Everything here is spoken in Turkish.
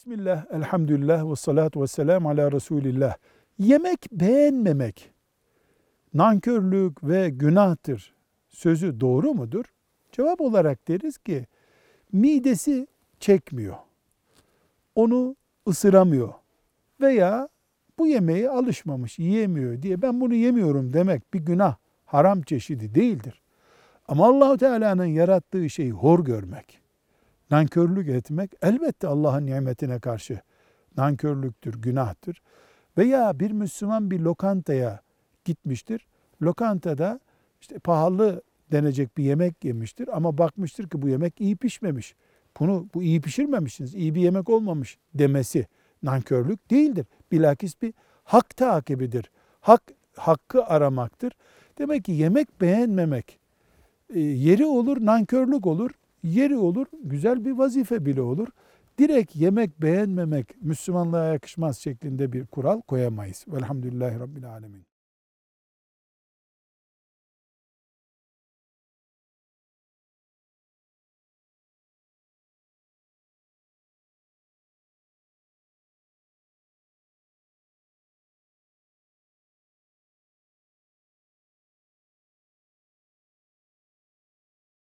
Bismillah, elhamdülillah ve salatu ve selamu ala Resulillah. Yemek beğenmemek nankörlük ve günahtır sözü doğru mudur? Cevap olarak deriz ki midesi çekmiyor. Onu ısıramıyor. Veya bu yemeğe alışmamış, yiyemiyor diye ben bunu yemiyorum demek bir günah, haram çeşidi değildir. Ama Allahu Teala'nın yarattığı şeyi hor görmek, nankörlük etmek elbette Allah'ın nimetine karşı nankörlüktür, günahtır. Veya bir Müslüman bir lokantaya gitmiştir. Lokantada işte pahalı denecek bir yemek yemiştir ama bakmıştır ki bu yemek iyi pişmemiş. Bunu bu iyi pişirmemişsiniz, iyi bir yemek olmamış demesi nankörlük değildir. Bilakis bir hak takibidir. Hak hakkı aramaktır. Demek ki yemek beğenmemek e, yeri olur nankörlük olur, yeri olur güzel bir vazife bile olur. Direkt yemek beğenmemek Müslümanlığa yakışmaz şeklinde bir kural koyamayız. Velhamdülillahi Rabbil Alemin.